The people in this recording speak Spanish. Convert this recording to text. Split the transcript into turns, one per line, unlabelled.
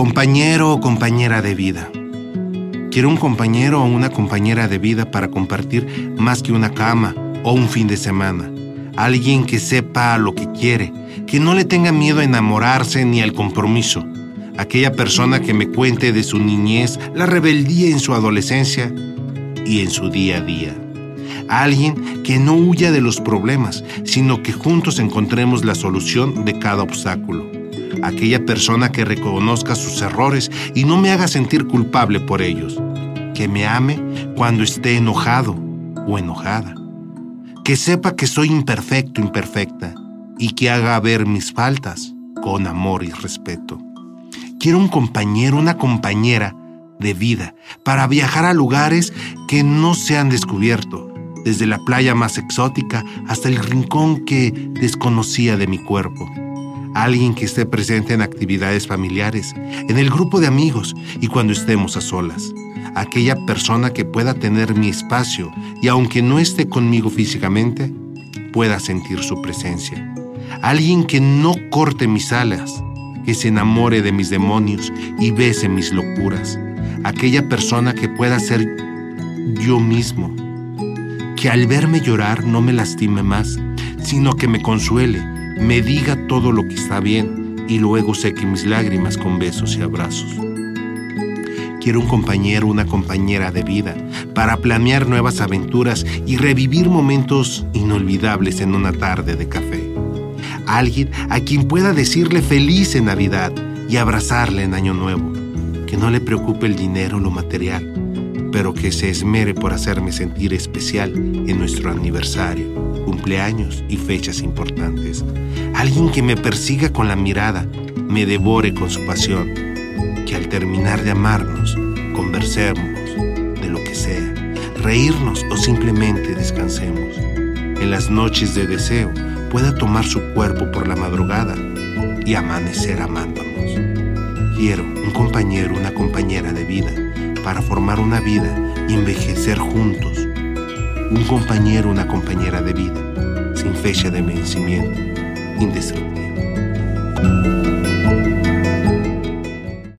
Compañero o compañera de vida. Quiero un compañero o una compañera de vida para compartir más que una cama o un fin de semana. Alguien que sepa lo que quiere, que no le tenga miedo a enamorarse ni al compromiso. Aquella persona que me cuente de su niñez, la rebeldía en su adolescencia y en su día a día. Alguien que no huya de los problemas, sino que juntos encontremos la solución de cada obstáculo. Aquella persona que reconozca sus errores y no me haga sentir culpable por ellos. Que me ame cuando esté enojado o enojada. Que sepa que soy imperfecto, imperfecta, y que haga ver mis faltas con amor y respeto. Quiero un compañero, una compañera de vida para viajar a lugares que no se han descubierto, desde la playa más exótica hasta el rincón que desconocía de mi cuerpo. Alguien que esté presente en actividades familiares, en el grupo de amigos y cuando estemos a solas. Aquella persona que pueda tener mi espacio y aunque no esté conmigo físicamente, pueda sentir su presencia. Alguien que no corte mis alas, que se enamore de mis demonios y bese mis locuras. Aquella persona que pueda ser yo mismo que al verme llorar no me lastime más, sino que me consuele, me diga todo lo que está bien y luego seque mis lágrimas con besos y abrazos. Quiero un compañero, una compañera de vida para planear nuevas aventuras y revivir momentos inolvidables en una tarde de café. Alguien a quien pueda decirle feliz en Navidad y abrazarle en Año Nuevo. Que no le preocupe el dinero o lo material, pero que se esmere por hacerme sentir especial en nuestro aniversario, cumpleaños y fechas importantes. Alguien que me persiga con la mirada, me devore con su pasión, que al terminar de amarnos, conversemos de lo que sea, reírnos o simplemente descansemos. En las noches de deseo pueda tomar su cuerpo por la madrugada y amanecer amándonos. Quiero un compañero, una compañera de vida para formar una vida y envejecer juntos. Un compañero, una compañera de vida, sin fecha de vencimiento, indestructible.